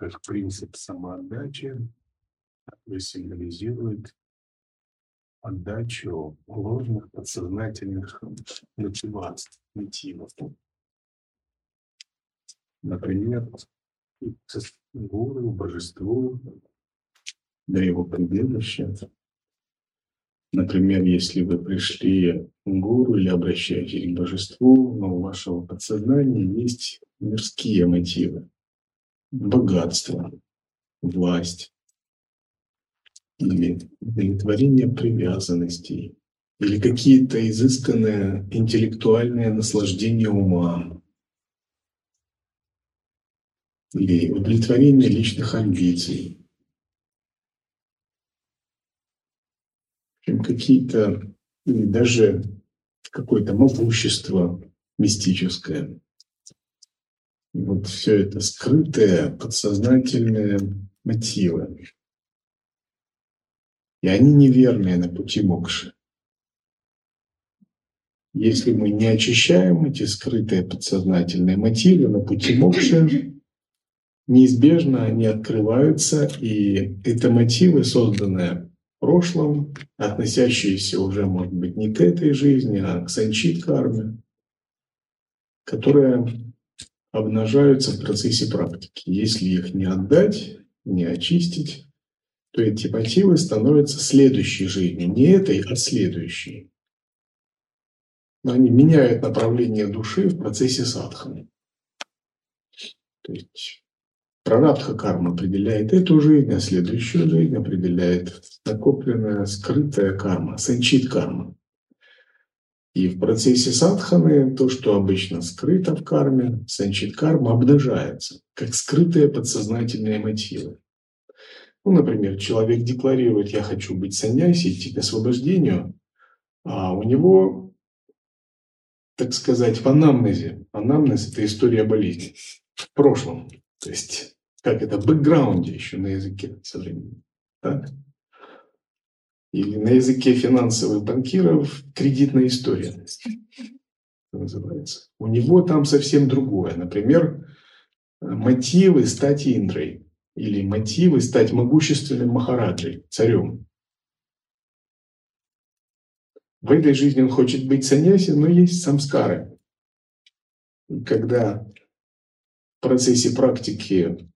как принцип самоотдачи, который символизирует отдачу ложных подсознательных мотиваций, мотивов. Например, гуру, божеству, для его прибежища. Например, если вы пришли к гуру или обращаетесь к божеству, но у вашего подсознания есть мирские мотивы. Богатство, власть, или удовлетворение привязанностей, или какие-то изысканные интеллектуальные наслаждения ума, или удовлетворение личных амбиций. какие-то, даже какое-то могущество мистическое. Вот все это скрытые, подсознательные мотивы. И они неверные на пути мокши. Если мы не очищаем эти скрытые подсознательные мотивы на пути мокши, неизбежно они открываются, и это мотивы, созданные в прошлом, относящиеся уже, может быть, не к этой жизни, а к санчит карме, которые обнажаются в процессе практики. Если их не отдать, не очистить, то эти мотивы становятся следующей жизнью, не этой, а следующей. Но они меняют направление души в процессе садханы. То есть прарабдха карма определяет эту жизнь, а следующую жизнь определяет накопленная скрытая карма, санчит карма. И в процессе садханы то, что обычно скрыто в карме, санчит карма, обнажается, как скрытые подсознательные мотивы. Ну, например, человек декларирует, я хочу быть саньяси, идти к освобождению, а у него, так сказать, в анамнезе, анамнез – это история болезни в прошлом, то есть как это, в бэкграунде еще на языке современном. Так? Или на языке финансовых банкиров кредитная история называется. У него там совсем другое. Например, мотивы стать Индрой или мотивы стать могущественным махараджей, царем. В этой жизни он хочет быть саньяси, но есть самскары. Когда в процессе практики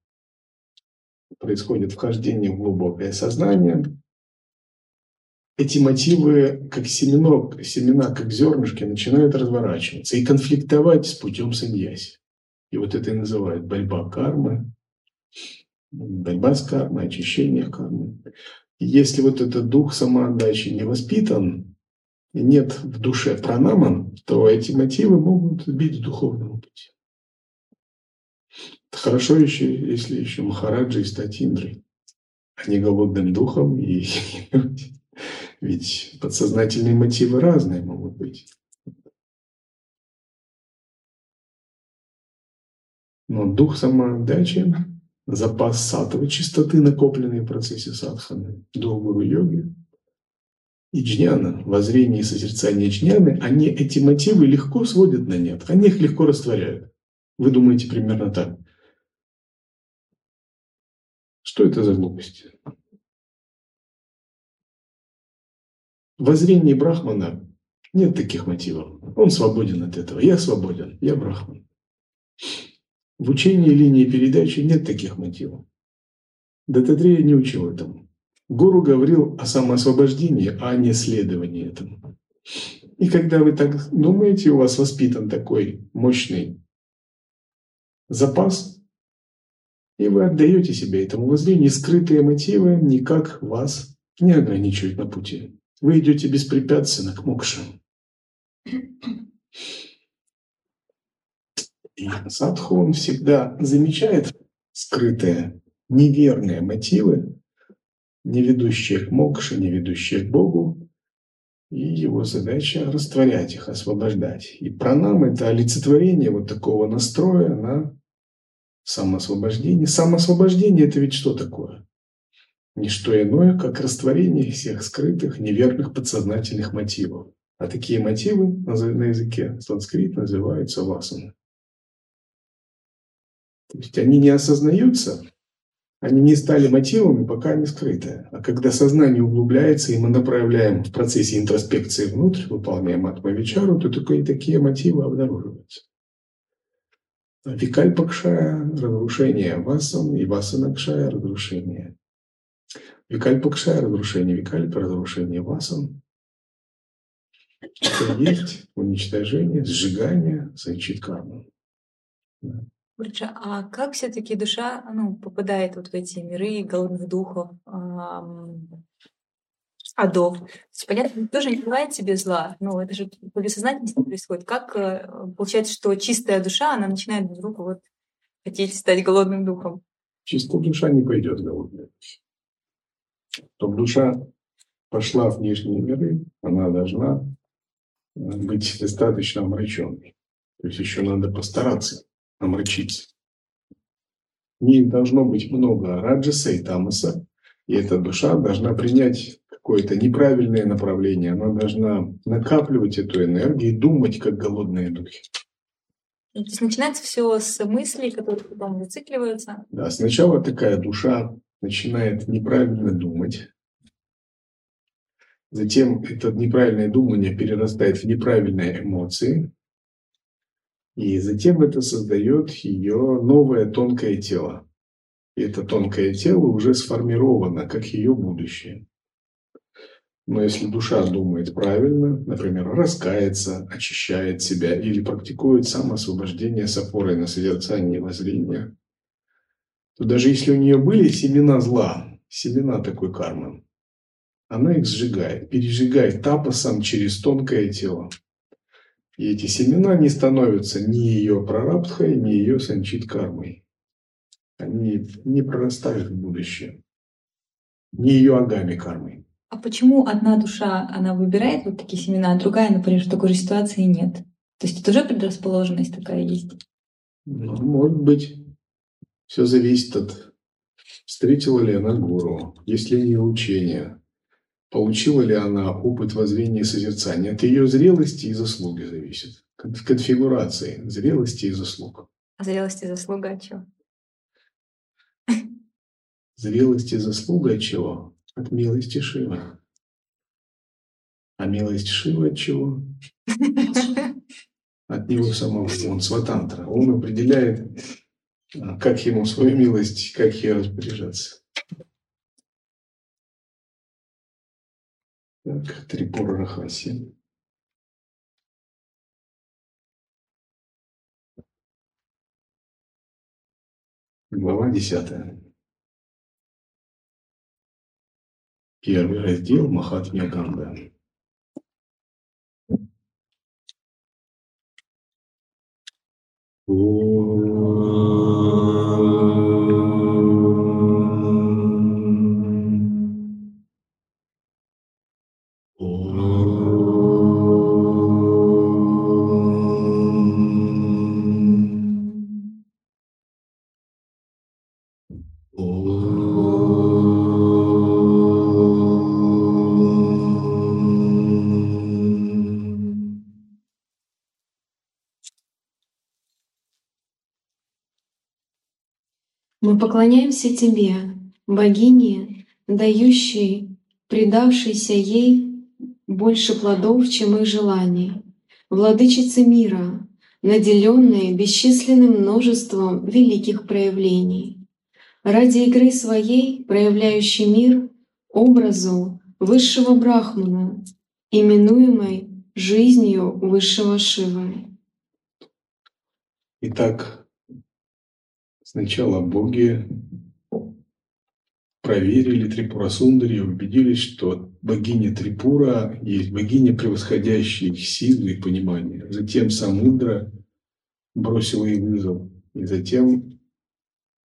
происходит вхождение в глубокое сознание, эти мотивы, как семено, семена, как зернышки, начинают разворачиваться и конфликтовать с путем саньяси. И вот это и называют борьба кармы, борьба с кармой, очищение кармы. И если вот этот дух самоотдачи не воспитан, и нет в душе пранаман, то эти мотивы могут сбить с духовного пути. Хорошо еще, если еще Махараджи стать Индрой, а голодным духом. И, ведь подсознательные мотивы разные могут быть. Но дух самоотдачи запас сатовой чистоты, накопленный в процессе садханы, до гуру-йоги, и джняна, воззрение и созерцание джняны, они эти мотивы легко сводят на нет, они их легко растворяют. Вы думаете примерно так. Что это за глупости? В воззрении Брахмана нет таких мотивов. Он свободен от этого. Я свободен, я Брахман. В учении линии передачи нет таких мотивов. Дататрея не учил этому. Гуру говорил о самоосвобождении, а не следовании этому. И когда вы так думаете, у вас воспитан такой мощный запас, и вы отдаете себе этому воззрению, скрытые мотивы никак вас не ограничивают на пути. Вы идете беспрепятственно к мокше. И садху, он всегда замечает скрытые, неверные мотивы, не ведущие к мокше, не ведущие к Богу. И его задача растворять их, освобождать. И пранам – это олицетворение вот такого настроя на самоосвобождение. Самоосвобождение – это ведь что такое? Не что иное, как растворение всех скрытых, неверных подсознательных мотивов. А такие мотивы на языке санскрит называются васаны. То есть они не осознаются, Они не стали мотивами, пока они скрыты. А когда сознание углубляется, и мы направляем в процессе интроспекции внутрь, выполняем атмавичару, то только и такие мотивы обнаруживаются. Викальпакшая – разрушение васан, и васанакшая – разрушение. Викальпакшая – разрушение викальпа, разрушение васан. Это есть уничтожение, сжигание санчит кармы. Бурджа, а как все-таки душа ну, попадает вот в эти миры голодных духов, адов? То есть, понятно, тоже не бывает себе зла, но это же по бессознательности происходит. Как э, получается, что чистая душа, она начинает вдруг вот хотеть стать голодным духом? Чистая душа не пойдет голодной. Чтобы душа пошла в нижние миры, она должна э, быть достаточно омраченной. То есть еще надо постараться омрачиться. В ней должно быть много раджаса и тамаса, и эта душа должна принять какое-то неправильное направление. Она должна накапливать эту энергию и думать, как голодные духи. То есть начинается все с мыслей, которые потом зацикливаются. Да, сначала такая душа начинает неправильно думать. Затем это неправильное думание перерастает в неправильные эмоции. И затем это создает ее новое тонкое тело. И это тонкое тело уже сформировано, как ее будущее. Но если душа думает правильно, например, раскается, очищает себя или практикует самоосвобождение с опорой на созерцание и воззрение, то даже если у нее были семена зла, семена такой кармы, она их сжигает, пережигает тапосом через тонкое тело. И эти семена не становятся ни ее прарабдхой, ни ее санчит кармой. Они не прорастают в будущее. Ни ее агами кармой. А почему одна душа, она выбирает вот такие семена, а другая, например, в такой же ситуации нет? То есть это уже предрасположенность такая есть? Ну, может быть. Все зависит от встретила ли она гуру, есть ли у нее учение, Получила ли она опыт воззрения и созерцания? От ее зрелости и заслуги зависит. Конфигурации зрелости и заслуг. А зрелость и заслуга от чего? Зрелость и заслуга от чего? От милости Шива. А милость Шива от чего? От него самого. Он сватантра. Он определяет, как ему свою милость, как ее распоряжаться. Так, Трипура Рахаси. Глава десятая. Первый раздел Махатмия Ганда. Мы поклоняемся Тебе, богине, дающей, предавшейся ей больше плодов, чем их желаний, владычице мира, наделенной бесчисленным множеством великих проявлений. Ради игры своей, проявляющей мир образу высшего Брахмана, именуемой жизнью высшего Шивы. Итак, Сначала боги проверили Трипура Сундари и убедились, что богиня Трипура есть богиня, превосходящая их силу и понимание. Затем Самудра бросила ей вызов. И затем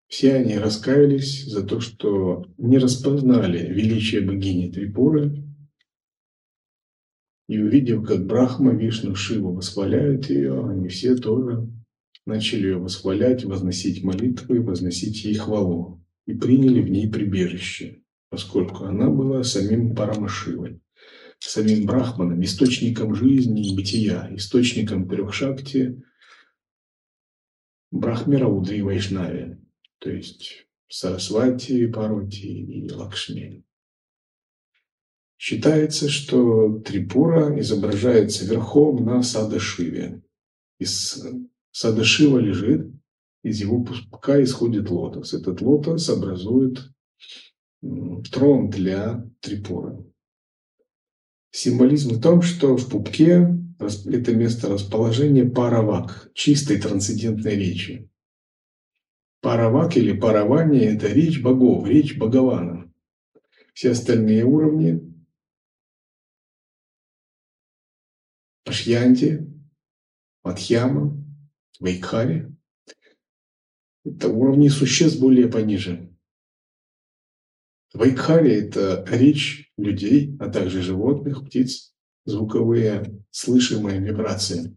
все они раскаялись за то, что не распознали величие богини Трипуры. И увидев, как Брахма, Вишну, Шива восхваляют ее, они все тоже начали ее восхвалять, возносить молитвы, возносить ей хвалу и приняли в ней прибежище, поскольку она была самим Парамашивой, самим Брахманом, источником жизни и бытия, источником трех шакти Брахмира Удри Вайшнави. То есть Сарасвати, Парвати и Лакшми. Считается, что Трипура изображается верхом на Садашиве. Из Садашива лежит, из его пупка исходит лотос. Этот лотос образует трон для Трипуры. Символизм в том, что в пупке это место расположения паравак, чистой трансцендентной речи. Паравак или паравани – это речь богов, речь Бхагавана. Все остальные уровни – Пашьянти, Мадхьяма, Вайкхари – это уровни существ более пониже. Вайкхари – это речь людей, а также животных, птиц, звуковые слышимые вибрации.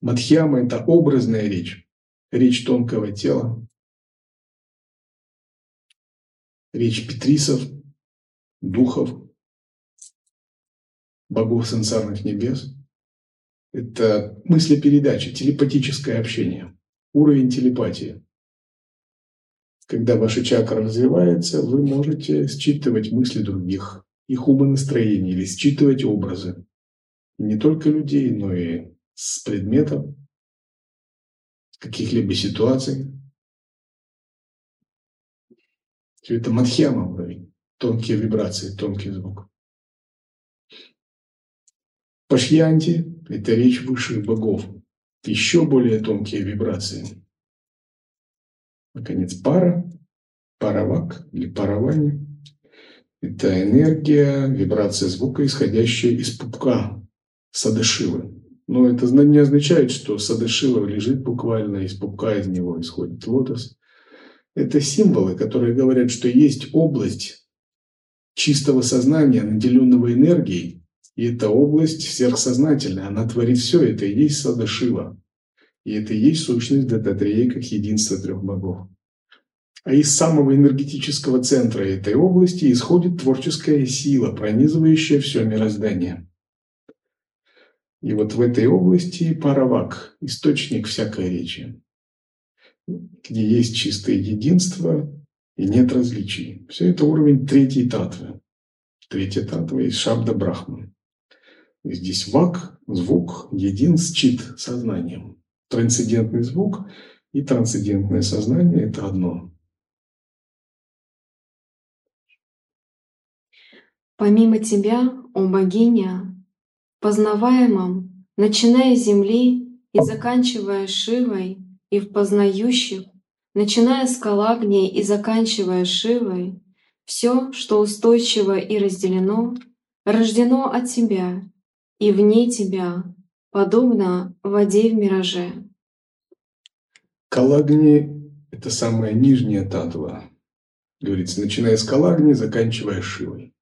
Мадхьяма – это образная речь речь тонкого тела, речь петрисов, духов, богов сенсарных небес. Это мыслепередача, телепатическое общение, уровень телепатии. Когда ваша чакра развивается, вы можете считывать мысли других, их умонастроение или считывать образы. Не только людей, но и с предметов, каких-либо ситуаций. Это мадхьяма уровень, тонкие вибрации, тонкий звук. Пашьянти – это речь высших богов, еще более тонкие вибрации. Наконец, пара, паравак или паравани – это энергия, вибрация звука, исходящая из пупка садашивы. Но это не означает, что Садашива лежит буквально из пупка, из него исходит лотос. Это символы, которые говорят, что есть область чистого сознания, наделенного энергией, и эта область сверхсознательная, она творит все, это и есть Садашива. И это и есть сущность Дататрея как единство трех богов. А из самого энергетического центра этой области исходит творческая сила, пронизывающая все мироздание – и вот в этой области паравак – источник всякой речи, где есть чистое единство и нет различий. Все это уровень третьей татвы. Третья татва есть шабда брахман. Здесь вак, звук, един с чит, сознанием. Трансцендентный звук и трансцендентное сознание – это одно. Помимо тебя, о богиня, познаваемом, начиная с земли и заканчивая Шивой, и в познающих, начиная с Калагни и заканчивая Шивой, все, что устойчиво и разделено, рождено от Тебя и вне Тебя, подобно воде в мираже. Калагни — это самая нижняя татва. Говорится, начиная с Калагни, заканчивая Шивой.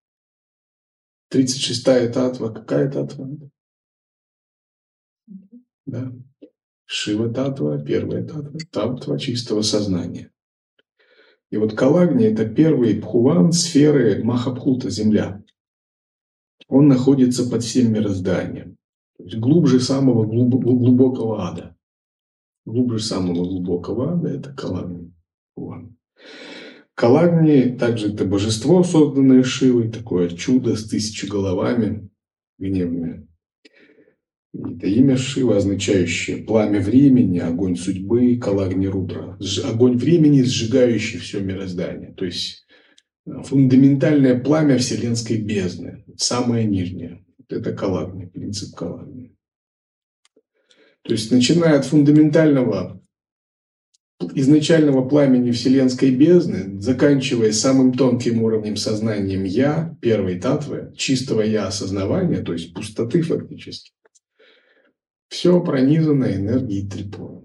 36-я татва. Какая татва? Да. Шива татва, первая татва, татва чистого сознания. И вот Калагни – это первый пхуван сферы Махабхута, Земля. Он находится под всем мирозданием. То есть глубже самого глубокого ада. Глубже самого глубокого ада – это Калагни. Калагни также это божество, созданное Шивой, такое чудо с тысячи головами, гневное. Это имя Шива, означающее пламя времени, огонь судьбы, Калагни Рудра. Огонь времени, сжигающий все мироздание. То есть фундаментальное пламя вселенской бездны, самое нижнее. Это Калагни, принцип Калагни. То есть, начиная от фундаментального изначального пламени вселенской бездны, заканчивая самым тонким уровнем сознанием «я», первой татвы, чистого «я» осознавания, то есть пустоты фактически, все пронизано энергией Трипура.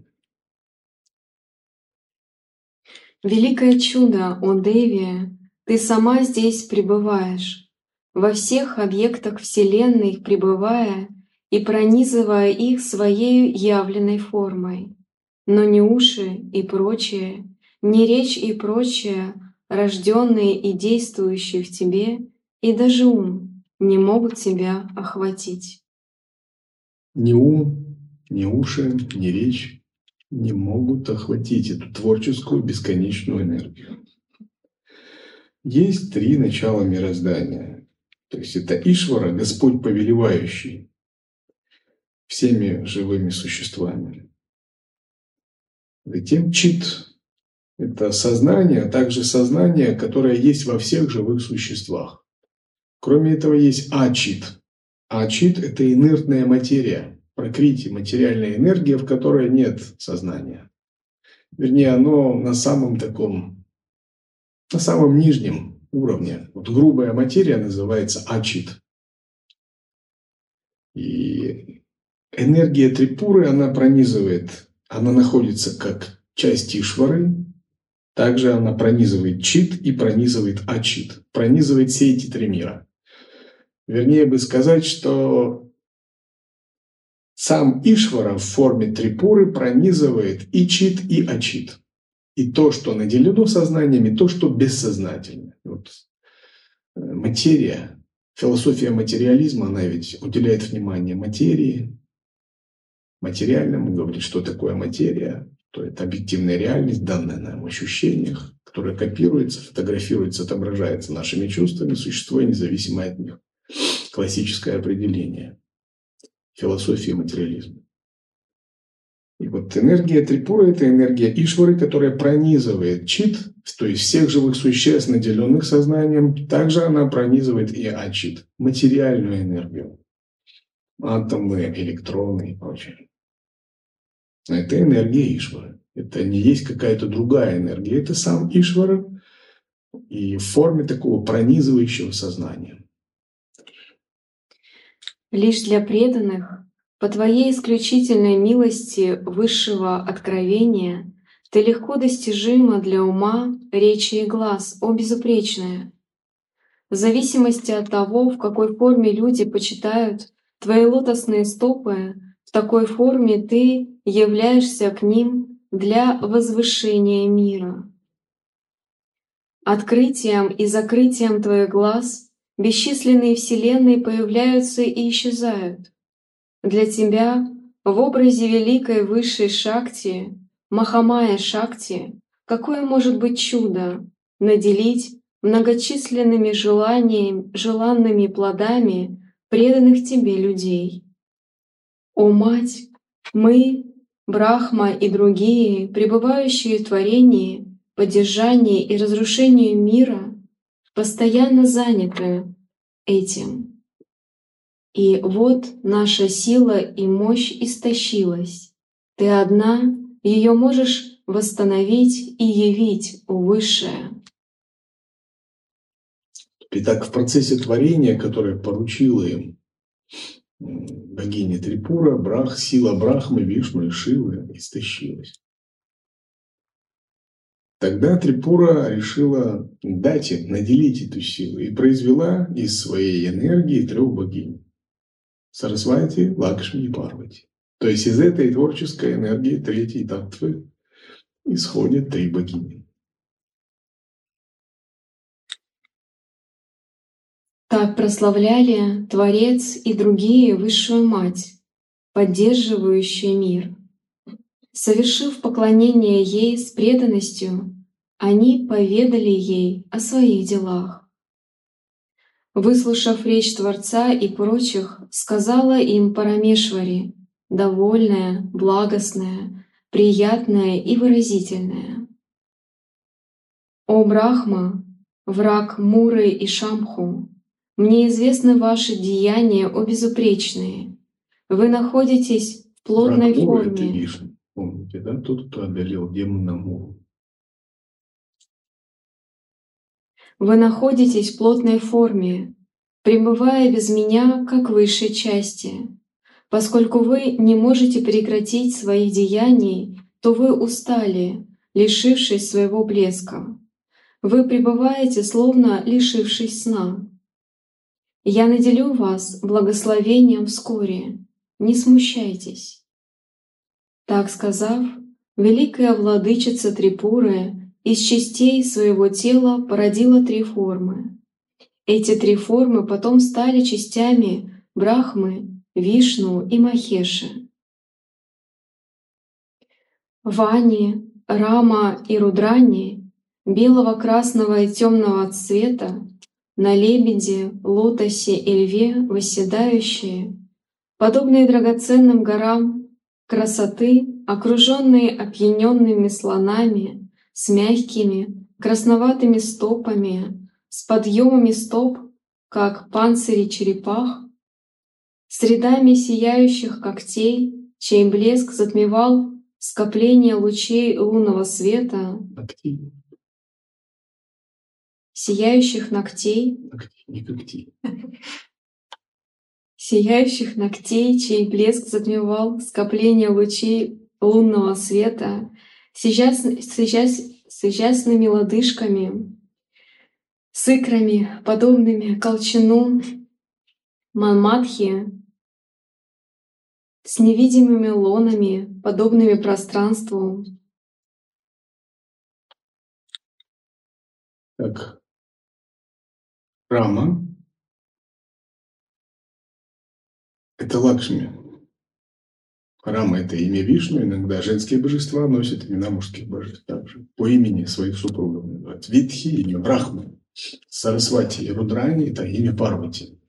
Великое чудо, о Деви, ты сама здесь пребываешь, во всех объектах Вселенной пребывая и пронизывая их своей явленной формой но не уши и прочее, не речь и прочее, рожденные и действующие в тебе, и даже ум не могут тебя охватить. Ни ум, ни уши, ни речь не могут охватить эту творческую бесконечную энергию. Есть три начала мироздания. То есть это Ишвара, Господь повелевающий всеми живыми существами. Затем Чит – это сознание, а также сознание, которое есть во всех живых существах. Кроме этого есть Ачит. Ачит – это инертная материя, прокрити, материальная энергия, в которой нет сознания. Вернее, оно на самом таком, на самом нижнем уровне. Вот грубая материя называется ачит. И энергия трипуры, она пронизывает, она находится как часть Ишвары, также она пронизывает чит и пронизывает ачит, пронизывает все эти три мира. Вернее бы сказать, что сам Ишвара в форме трипуры пронизывает и чит, и ачит. И то, что наделено сознанием, и то, что бессознательно. Вот э, материя, философия материализма, она ведь уделяет внимание материи, материальному, говорит, что такое материя, то это объективная реальность, данная нам в ощущениях, которая копируется, фотографируется, отображается нашими чувствами, существуя независимо от них. Классическое определение философии материализма. И вот энергия Трипура – это энергия Ишвары, которая пронизывает чит, то есть всех живых существ, наделенных сознанием. Также она пронизывает и ачит, материальную энергию. Атомы, электроны и прочее. Это энергия Ишвары. Это не есть какая-то другая энергия. Это сам Ишвара и в форме такого пронизывающего сознания. Лишь для преданных, по Твоей исключительной милости высшего откровения, Ты легко достижима для ума, речи и глаз, о безупречная. В зависимости от того, в какой форме люди почитают Твои лотосные стопы, в такой форме Ты являешься к ним для возвышения мира. Открытием и закрытием Твоих глаз — бесчисленные вселенные появляются и исчезают. Для тебя в образе великой высшей Шакти, Махамая Шакти, какое может быть чудо наделить многочисленными желаниями, желанными плодами преданных тебе людей. О Мать, мы, Брахма и другие, пребывающие в творении, поддержании и разрушении мира, постоянно заняты этим. И вот наша сила и мощь истощилась. Ты одна ее можешь восстановить и явить, о Высшее. Итак, в процессе творения, которое поручила им богиня Трипура, Брах, сила Брахмы, Вишну и Шивы истощилась. Тогда Трипура решила дать, наделить эту силу и произвела из своей энергии трех богинь. Сарасвати, Лакшми и Парвати. То есть из этой творческой энергии третьей татвы исходят три богини. Так прославляли Творец и другие Высшую Мать, поддерживающие мир. Совершив поклонение ей с преданностью, они поведали ей о своих делах. Выслушав речь Творца и прочих, сказала им Парамешвари, довольная, благостная, приятная и выразительная. «О Брахма, враг Муры и Шамху, мне известны ваши деяния, о безупречные. Вы находитесь в плотной враг форме. Вишну. Помните, да? Тот, кто одолел демона Муру. Вы находитесь в плотной форме, пребывая без меня как высшей части. Поскольку вы не можете прекратить своих деяний, то вы устали, лишившись своего блеска. Вы пребываете, словно лишившись сна. Я наделю вас благословением вскоре, не смущайтесь. Так сказав, великая владычица Трипуры из частей своего тела породила три формы. Эти три формы потом стали частями Брахмы, Вишну и Махеши. Вани, Рама и Рудрани, белого, красного и темного цвета, на лебеде, лотосе и льве восседающие, подобные драгоценным горам красоты, окруженные опьяненными слонами, с мягкими, красноватыми стопами, с подъемами стоп, как панцири черепах, с рядами сияющих когтей, чей блеск затмевал скопление лучей лунного света, Ногти. сияющих ногтей, когти. сияющих ногтей, чей блеск затмевал скопление лучей лунного света, с изяс- с изяс- с изясными лодыжками, с икрами, подобными колчану Манматхи, с невидимыми лонами, подобными пространству, как Рама – это Лакшми. Рама – это имя Вишну, иногда женские божества носят имена мужских божеств также. По имени своих супругов называют. Витхи – имя Брахмы. Сарасвати и Рудрани – это имя Парвати.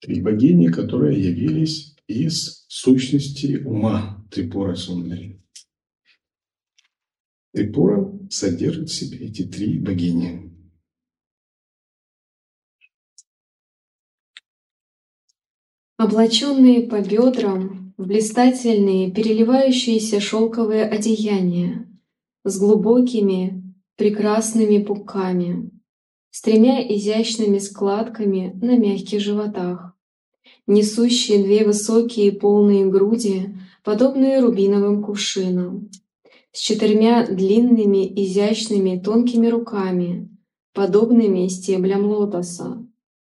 Три богини, которые явились из сущности ума Трипура Сундари. Трипура содержит в себе эти три богини. Облаченные по бедрам в блистательные переливающиеся шелковые одеяния с глубокими прекрасными пупками, с тремя изящными складками на мягких животах, несущие две высокие полные груди, подобные рубиновым кувшинам, с четырьмя длинными изящными тонкими руками, подобными стеблям лотоса,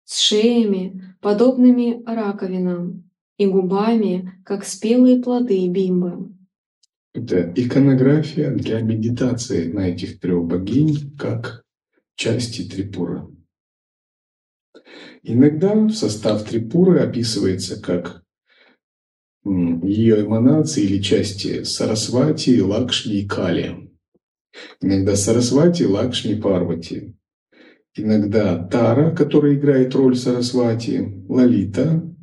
с шеями, подобными раковинам, и губами, как спелые плоды бимбы. Это иконография для медитации на этих трех богинь как части Трипуры. Иногда в состав Трипуры описывается как ее эманации или части Сарасвати, Лакшми и Кали. Иногда Сарасвати, Лакшми, Парвати. Иногда Тара, которая играет роль Сарасвати, Лалита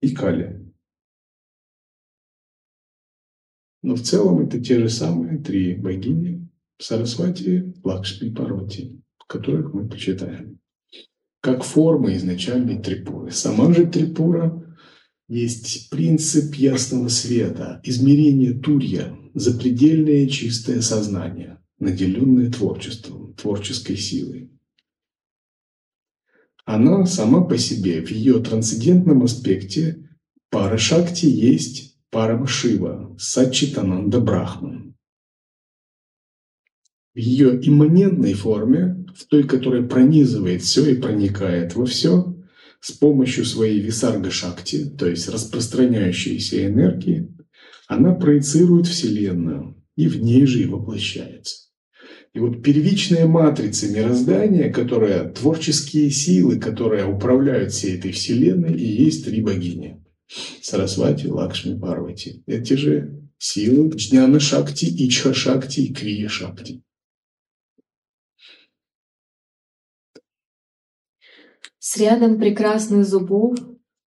и Кали. Но в целом это те же самые три богини Сарасвати, Лакшми Парвати, которых мы почитаем. Как форма изначальной трипуры. Сама же трипура есть принцип ясного света, измерение турья, запредельное чистое сознание, наделенное творчеством, творческой силой. Она сама по себе в ее трансцендентном аспекте пара шакти есть Парамшива, Сачитананда Брахман. В ее имманентной форме, в той, которая пронизывает все и проникает во все, с помощью своей висарга шакти, то есть распространяющейся энергии, она проецирует Вселенную и в ней же и воплощается. И вот первичная матрица мироздания, которая творческие силы, которые управляют всей этой Вселенной, и есть три богини. Сарасвати, Лакшми, Парвати. Эти же силы Джняна Шакти, Ичха Шакти и Крия Шакти. С рядом прекрасных зубов,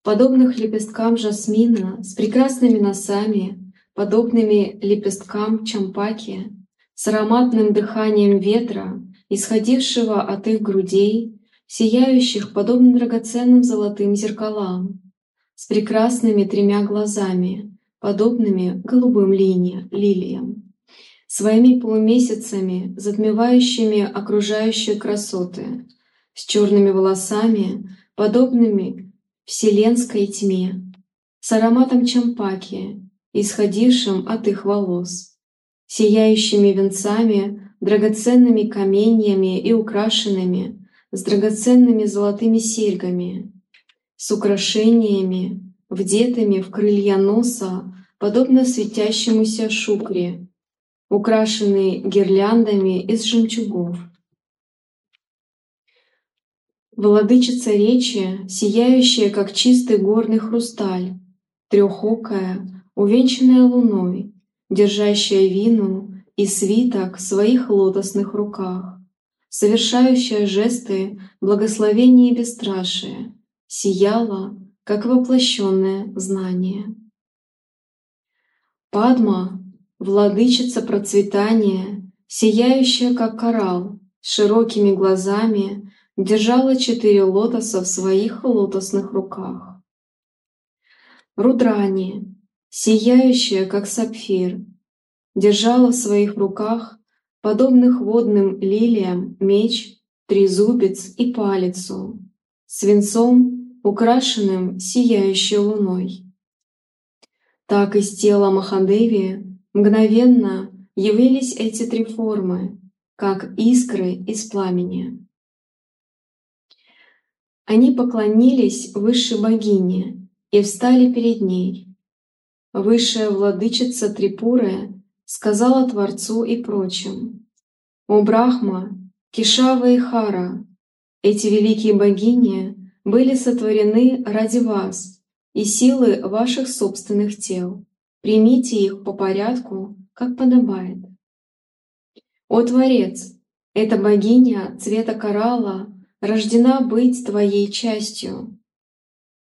подобных лепесткам жасмина, с прекрасными носами, подобными лепесткам чампаки, с ароматным дыханием ветра, исходившего от их грудей, сияющих подобно драгоценным золотым зеркалам, с прекрасными тремя глазами, подобными голубым линия, лилиям, своими полумесяцами, затмевающими окружающие красоты, с черными волосами, подобными вселенской тьме, с ароматом чампаки, исходившим от их волос, сияющими венцами, драгоценными каменьями и украшенными, с драгоценными золотыми серьгами, с украшениями, вдетыми в крылья носа, подобно светящемуся шукре, украшенные гирляндами из жемчугов. Владычица речи, сияющая, как чистый горный хрусталь, трехокая, увенчанная луной, держащая вину и свиток в своих лотосных руках, совершающая жесты благословения и бесстрашия, сияла, как воплощенное знание. Падма — владычица процветания, сияющая, как коралл, с широкими глазами, держала четыре лотоса в своих лотосных руках. Рудрани, сияющая, как сапфир, держала в своих руках, подобных водным лилиям, меч, трезубец и палицу, свинцом, украшенным сияющей луной. Так из тела Махадеви мгновенно явились эти три формы, как искры из пламени. Они поклонились высшей богине и встали перед ней. Высшая владычица Трипуры сказала Творцу и прочим. «О Брахма, Кишава и Хара, эти великие богини были сотворены ради вас и силы ваших собственных тел. Примите их по порядку, как подобает. О Творец, эта богиня цвета коралла рождена быть твоей частью.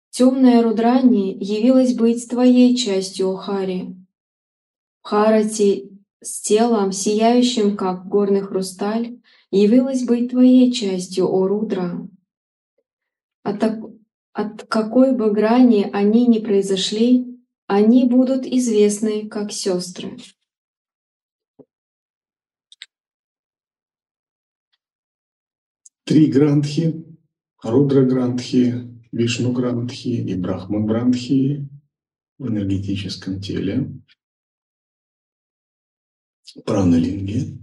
Темная Рудрани явилась быть твоей частью, О Хари. Харати с телом, сияющим, как горный хрусталь, явилась быть твоей частью, о Рудра. От, от какой бы грани они ни произошли, они будут известны как сестры. Три грантхи, Рудра грантхи, Вишну грантхи и Брахма грантхи в энергетическом теле. Праналинги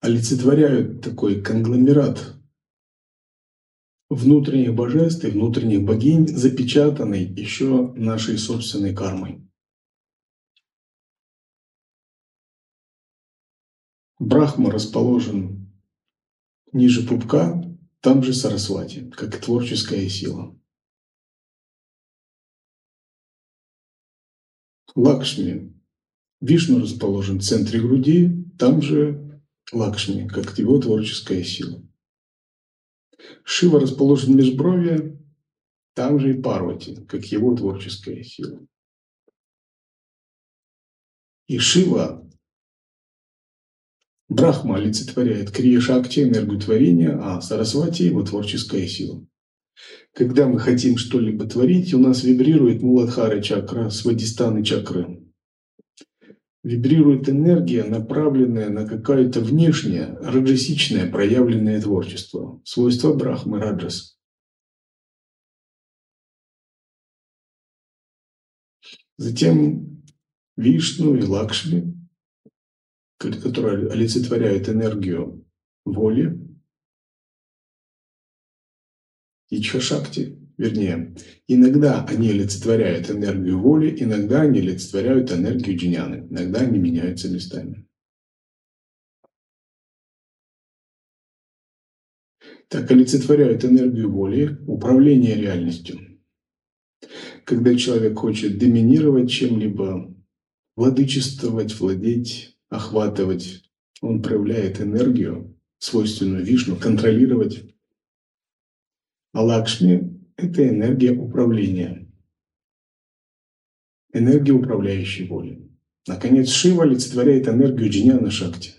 олицетворяют такой конгломерат внутренних божеств и внутренних богинь, запечатанный еще нашей собственной кармой. Брахма расположен ниже пупка, там же Сарасвати, как творческая сила. Лакшми Вишну расположен в центре груди, там же Лакшми, как его творческая сила. Шива расположен в межбровье, там же и Парвати, как его творческая сила. И Шива, Брахма олицетворяет Крия Шакти, энергию творения, а Сарасвати – его творческая сила. Когда мы хотим что-либо творить, у нас вибрирует Муладхара чакра, Свадистаны чакры вибрирует энергия, направленная на какое-то внешнее, раджасичное проявленное творчество, свойство Брахмы Раджас. Затем Вишну и Лакшми, которые олицетворяют энергию воли, и Чхашакти, Вернее, иногда они олицетворяют энергию воли, иногда они олицетворяют энергию джиняны, иногда они меняются местами. Так олицетворяют энергию воли, управление реальностью. Когда человек хочет доминировать чем-либо, владычествовать, владеть, охватывать, он проявляет энергию, свойственную Вишну, контролировать. А Лакшми это энергия управления, энергия управляющей воли. Наконец, Шива олицетворяет энергию Джиняна Шакти.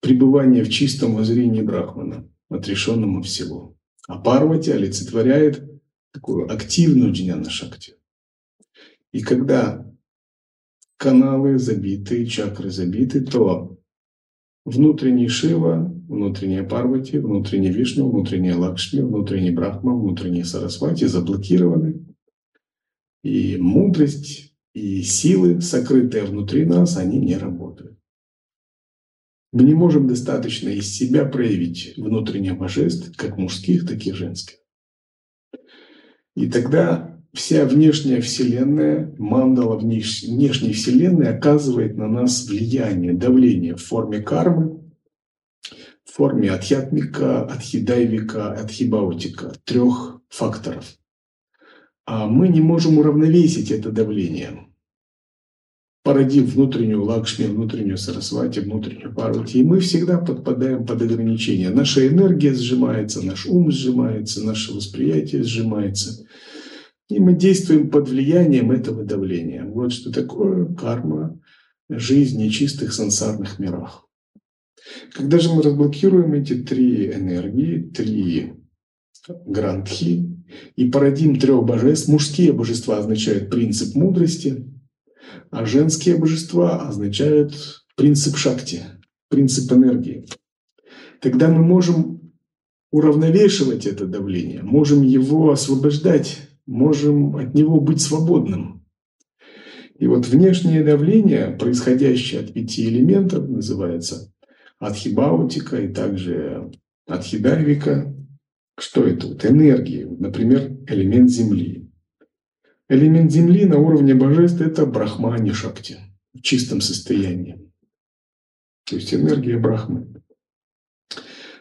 Пребывание в чистом воззрении Брахмана, отрешенном от всего. А Парвати олицетворяет такую активную Джиняна Шакти. И когда каналы забиты, чакры забиты, то внутренний Шива внутренняя Парвати, внутренний Вишну, внутренняя Лакшми, внутренний Брахма, внутренний Сарасвати заблокированы. И мудрость, и силы, сокрытые внутри нас, они не работают. Мы не можем достаточно из себя проявить внутренних божеств, как мужских, так и женских. И тогда вся внешняя Вселенная, мандала внешней Вселенной оказывает на нас влияние, давление в форме кармы, в форме адхьятмика, адхидайвика, адхибаутика, трех факторов. а мы не можем уравновесить это давление, породив внутреннюю лакшми, внутреннюю сарасвати, внутреннюю парвати. И мы всегда подпадаем под ограничения. Наша энергия сжимается, наш ум сжимается, наше восприятие сжимается. И мы действуем под влиянием этого давления. Вот что такое карма жизни чистых сансарных мирах. Когда же мы разблокируем эти три энергии, три грантхи, и породим трех божеств, мужские божества означают принцип мудрости, а женские божества означают принцип шакти, принцип энергии. Тогда мы можем уравновешивать это давление, можем его освобождать, можем от него быть свободным. И вот внешнее давление, происходящее от пяти элементов, называется Адхибаутика и также Адхидайвика. Что это? Вот энергии. Например, элемент Земли. Элемент Земли на уровне божеств – это Брахмани Шакти в чистом состоянии. То есть энергия Брахмы.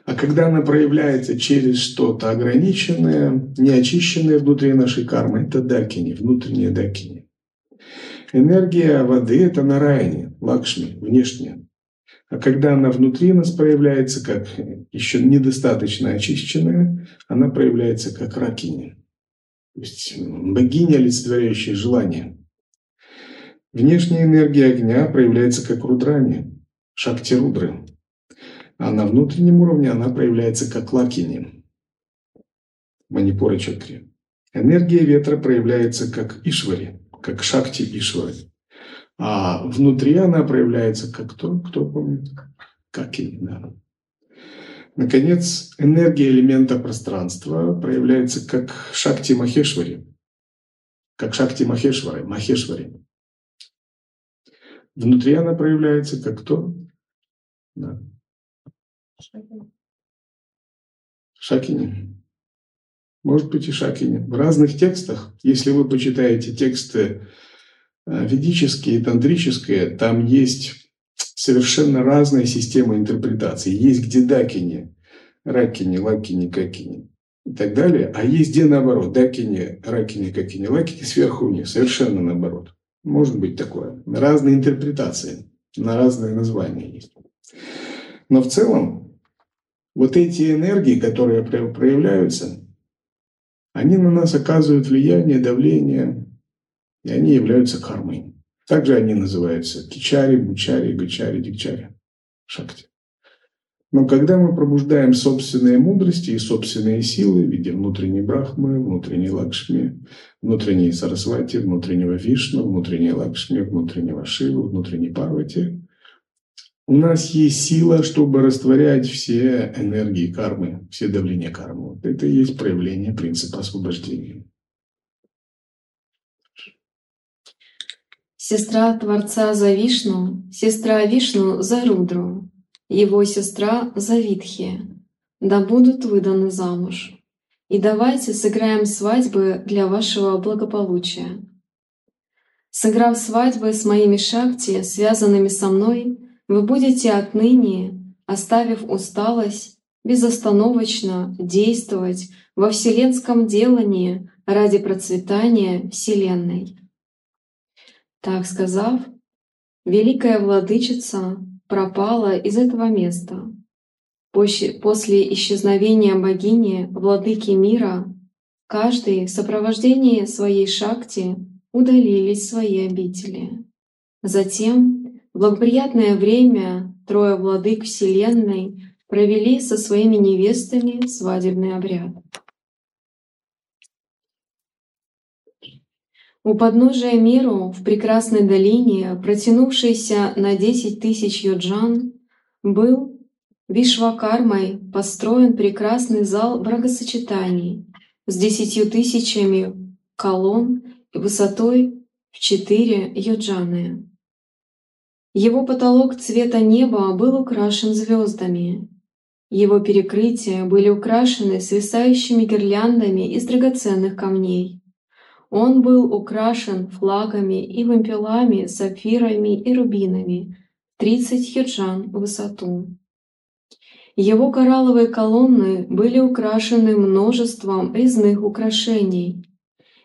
А когда она проявляется через что-то ограниченное, неочищенное внутри нашей кармы, это дакини, внутреннее дакини. Энергия воды – это нараяни, лакшми, внешняя. А когда она внутри нас проявляется как еще недостаточно очищенная, она проявляется как ракиня. То есть богиня, олицетворяющая желание. Внешняя энергия огня проявляется как рудрани, шакти рудры. А на внутреннем уровне она проявляется как лакини, манипура чакри. Энергия ветра проявляется как ишвари, как шакти ишвари. А внутри она проявляется как кто? Кто помнит? Как и да. Наконец, энергия элемента пространства проявляется как Шакти Махешвари. Как Шакти Махешвари. Махешвари. Внутри она проявляется как кто? Да. Шакини. Может быть и Шакини. В разных текстах, если вы почитаете тексты Э, ведические тантрические, там есть совершенно разная система интерпретации. Есть где дакини, ракини, лакини, какини и так далее. А есть где наоборот, дакини, ракини, какини, лакини сверху вниз. Совершенно наоборот. Может быть такое. Разные интерпретации, на разные названия есть. Но в целом вот эти энергии, которые проявляются, они на нас оказывают влияние, давление, и они являются кармой. Также они называются кичари, бучари, гачари, дикчари, шакти. Но когда мы пробуждаем собственные мудрости и собственные силы в виде внутренней брахмы, внутренней лакшми, внутренней сарасвати, внутреннего вишну, внутренней лакшми, внутреннего шивы, внутренней парвати, у нас есть сила, чтобы растворять все энергии кармы, все давления кармы. Вот это и есть проявление принципа освобождения. Сестра Творца за Вишну, сестра Вишну за Рудру, его сестра за Витхи, да будут выданы замуж. И давайте сыграем свадьбы для вашего благополучия. Сыграв свадьбы с моими шакти, связанными со мной, вы будете отныне, оставив усталость, безостановочно действовать во вселенском делании ради процветания Вселенной. Так сказав, великая владычица пропала из этого места. После исчезновения богини, владыки мира, каждый в сопровождении своей шакти удалились свои обители. Затем, в благоприятное время, трое владык Вселенной провели со своими невестами свадебный обряд. У подножия миру в прекрасной долине, протянувшейся на десять тысяч йоджан, был Вишвакармой построен прекрасный зал брагосочетаний с десятью тысячами колонн и высотой в четыре йоджаны. Его потолок цвета неба был украшен звездами. Его перекрытия были украшены свисающими гирляндами из драгоценных камней. Он был украшен флагами и вымпелами, сапфирами и рубинами, 30 юджан в высоту. Его коралловые колонны были украшены множеством резных украшений.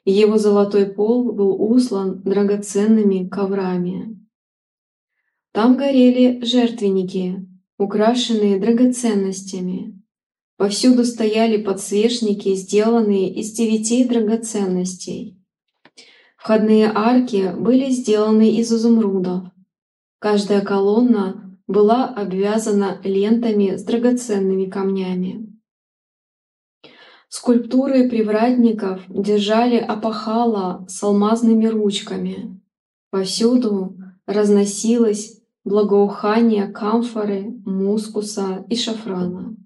Его золотой пол был услан драгоценными коврами. Там горели жертвенники, украшенные драгоценностями. Повсюду стояли подсвечники, сделанные из девяти драгоценностей. Входные арки были сделаны из изумрудов. Каждая колонна была обвязана лентами с драгоценными камнями. Скульптуры привратников держали опахала с алмазными ручками. Повсюду разносилось благоухание камфоры, мускуса и шафрана.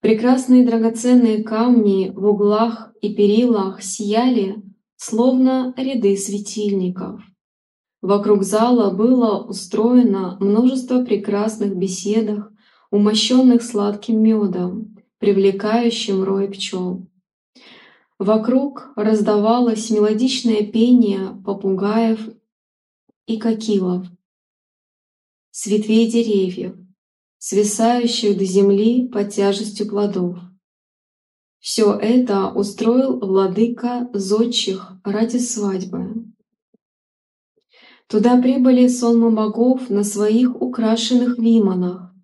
Прекрасные драгоценные камни в углах и перилах сияли, словно ряды светильников. Вокруг зала было устроено множество прекрасных беседок, умощенных сладким медом, привлекающим рой пчел. Вокруг раздавалось мелодичное пение попугаев и кокилов с ветвей деревьев, свисающих до земли под тяжестью плодов. Все это устроил владыка зодчих ради свадьбы. Туда прибыли сонмы богов на своих украшенных виманах.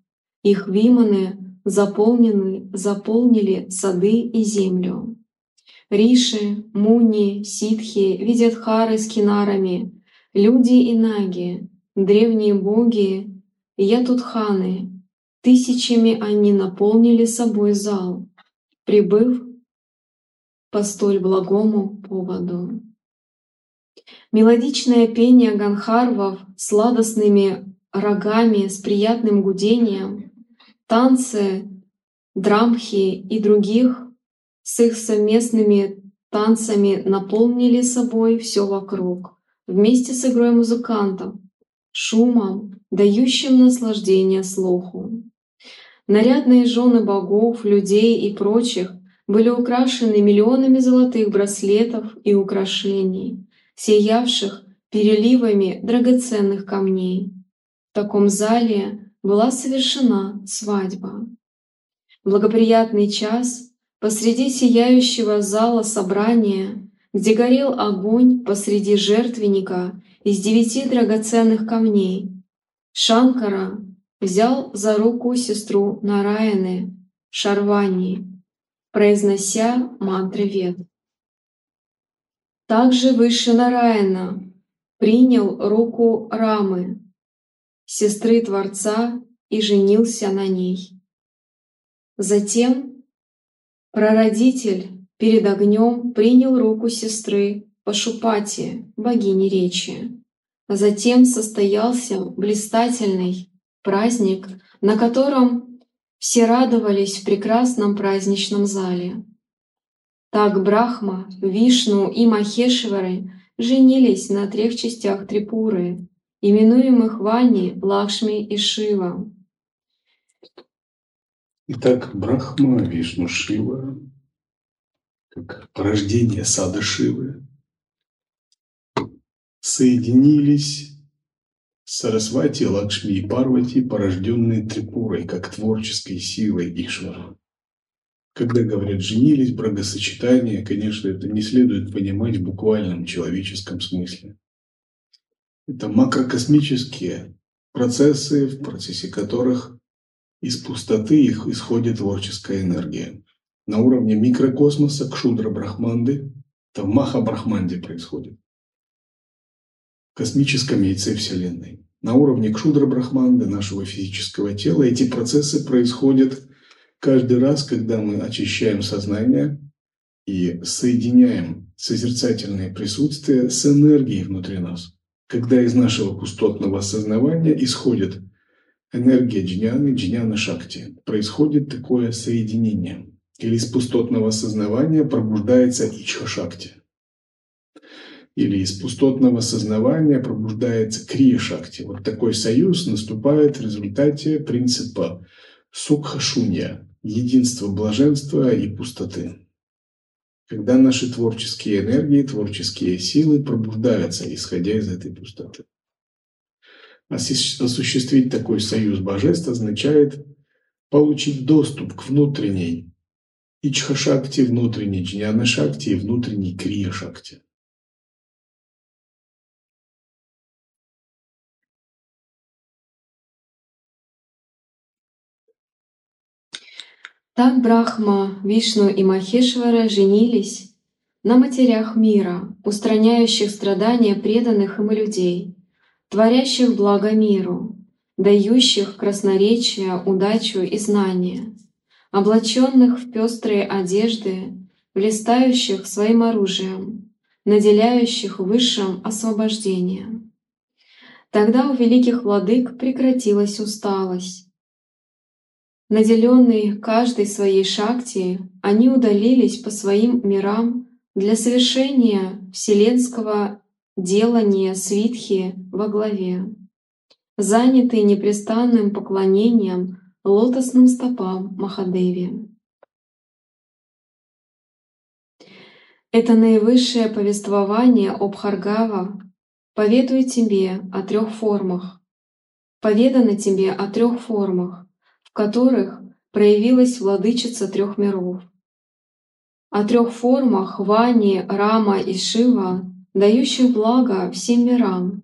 Их виманы заполнены, заполнили сады и землю. Риши, Муни, Ситхи, Видятхары с кинарами, люди и наги, древние боги, Ятутханы, Тысячами они наполнили собой зал, прибыв по столь благому поводу. Мелодичное пение ганхарвов сладостными рогами с приятным гудением, танцы драмхи и других с их совместными танцами наполнили собой все вокруг, вместе с игрой музыкантов, шумом, дающим наслаждение слуху. Нарядные жены богов, людей и прочих были украшены миллионами золотых браслетов и украшений, сиявших переливами драгоценных камней. В таком зале была совершена свадьба. Благоприятный час посреди сияющего зала собрания, где горел огонь посреди жертвенника из девяти драгоценных камней, Шанкара взял за руку сестру Нараяны, Шарвани, произнося мантры вед. Также выше Нараяна принял руку Рамы, сестры Творца, и женился на ней. Затем прародитель перед огнем принял руку сестры Пашупати, богини речи. А затем состоялся блистательный праздник, на котором все радовались в прекрасном праздничном зале. Так Брахма, Вишну и Махешвары женились на трех частях Трипуры, именуемых Вани, Лакшми и Шива. Итак, Брахма, Вишну, Шива, как порождение сада Шивы, соединились Сарасвати, Лакшми и Парвати, порожденные Трипурой, как творческой силой Ишвара. Когда говорят «женились», брагосочетание, конечно, это не следует понимать в буквальном человеческом смысле. Это макрокосмические процессы, в процессе которых из пустоты их исходит творческая энергия. На уровне микрокосмоса Кшудра Брахманды, это в Маха Брахманде происходит космическом яйце Вселенной. На уровне Кшудра Брахманды, нашего физического тела, эти процессы происходят каждый раз, когда мы очищаем сознание и соединяем созерцательное присутствие с энергией внутри нас. Когда из нашего пустотного осознавания исходит энергия джняны, джняна шакти, происходит такое соединение. Или из пустотного сознания пробуждается ичха шакти – или из пустотного сознавания пробуждается крия-шакти. Вот такой союз наступает в результате принципа сукха-шунья – единства блаженства и пустоты. Когда наши творческие энергии, творческие силы пробуждаются, исходя из этой пустоты. Осуществить такой союз божеств означает получить доступ к внутренней Ичха-шакти, внутренний джняна-шакти и внутренний крия-шакти. Так Брахма, Вишну и Махешвара женились на матерях мира, устраняющих страдания преданных им людей, творящих благо миру, дающих красноречие, удачу и знания, облаченных в пестрые одежды, блистающих своим оружием, наделяющих высшим освобождением. Тогда у великих владык прекратилась усталость, Наделенные каждой своей шакти, они удалились по своим мирам для совершения вселенского делания свитхи во главе, занятые непрестанным поклонением лотосным стопам Махадеви. Это наивысшее повествование об Харгава поведует тебе о трех формах. Поведано тебе о трех формах, которых проявилась владычица трех миров. О трех формах Вани, Рама и Шива, дающих благо всем мирам.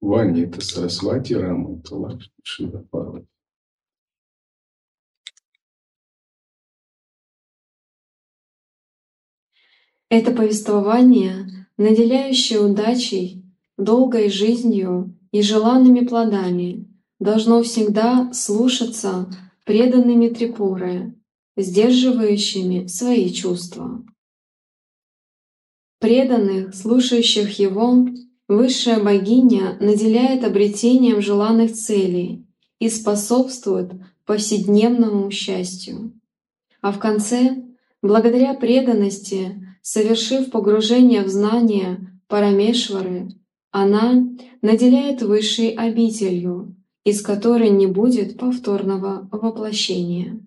Вани — это Сарасвати, Рама — это Лакшми, Шива — Парвати. Это повествование, наделяющее удачей, долгой жизнью и желанными плодами, должно всегда слушаться преданными Трипуры, сдерживающими свои чувства. Преданных, слушающих его, высшая богиня наделяет обретением желанных целей и способствует повседневному счастью. А в конце, благодаря преданности, совершив погружение в знания Парамешвары, она наделяет высшей обителью, из которой не будет повторного воплощения.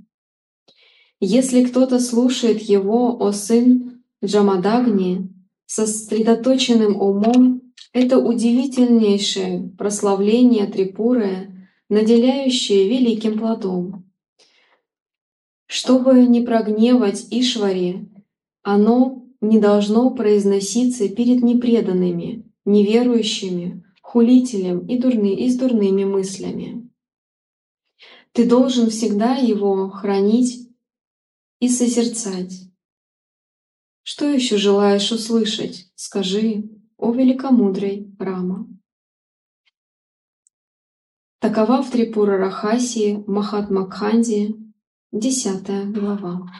Если кто-то слушает его, о сын Джамадагни, со сосредоточенным умом, это удивительнейшее прославление Трипуры, наделяющее великим плодом. Чтобы не прогневать Ишвари, оно не должно произноситься перед непреданными, неверующими, хулителем и, дурны, и с дурными мыслями. Ты должен всегда его хранить и созерцать. Что еще желаешь услышать? Скажи, о великомудрой Рама. Такова в Трипура Рахаси Махатма Кханди, десятая глава.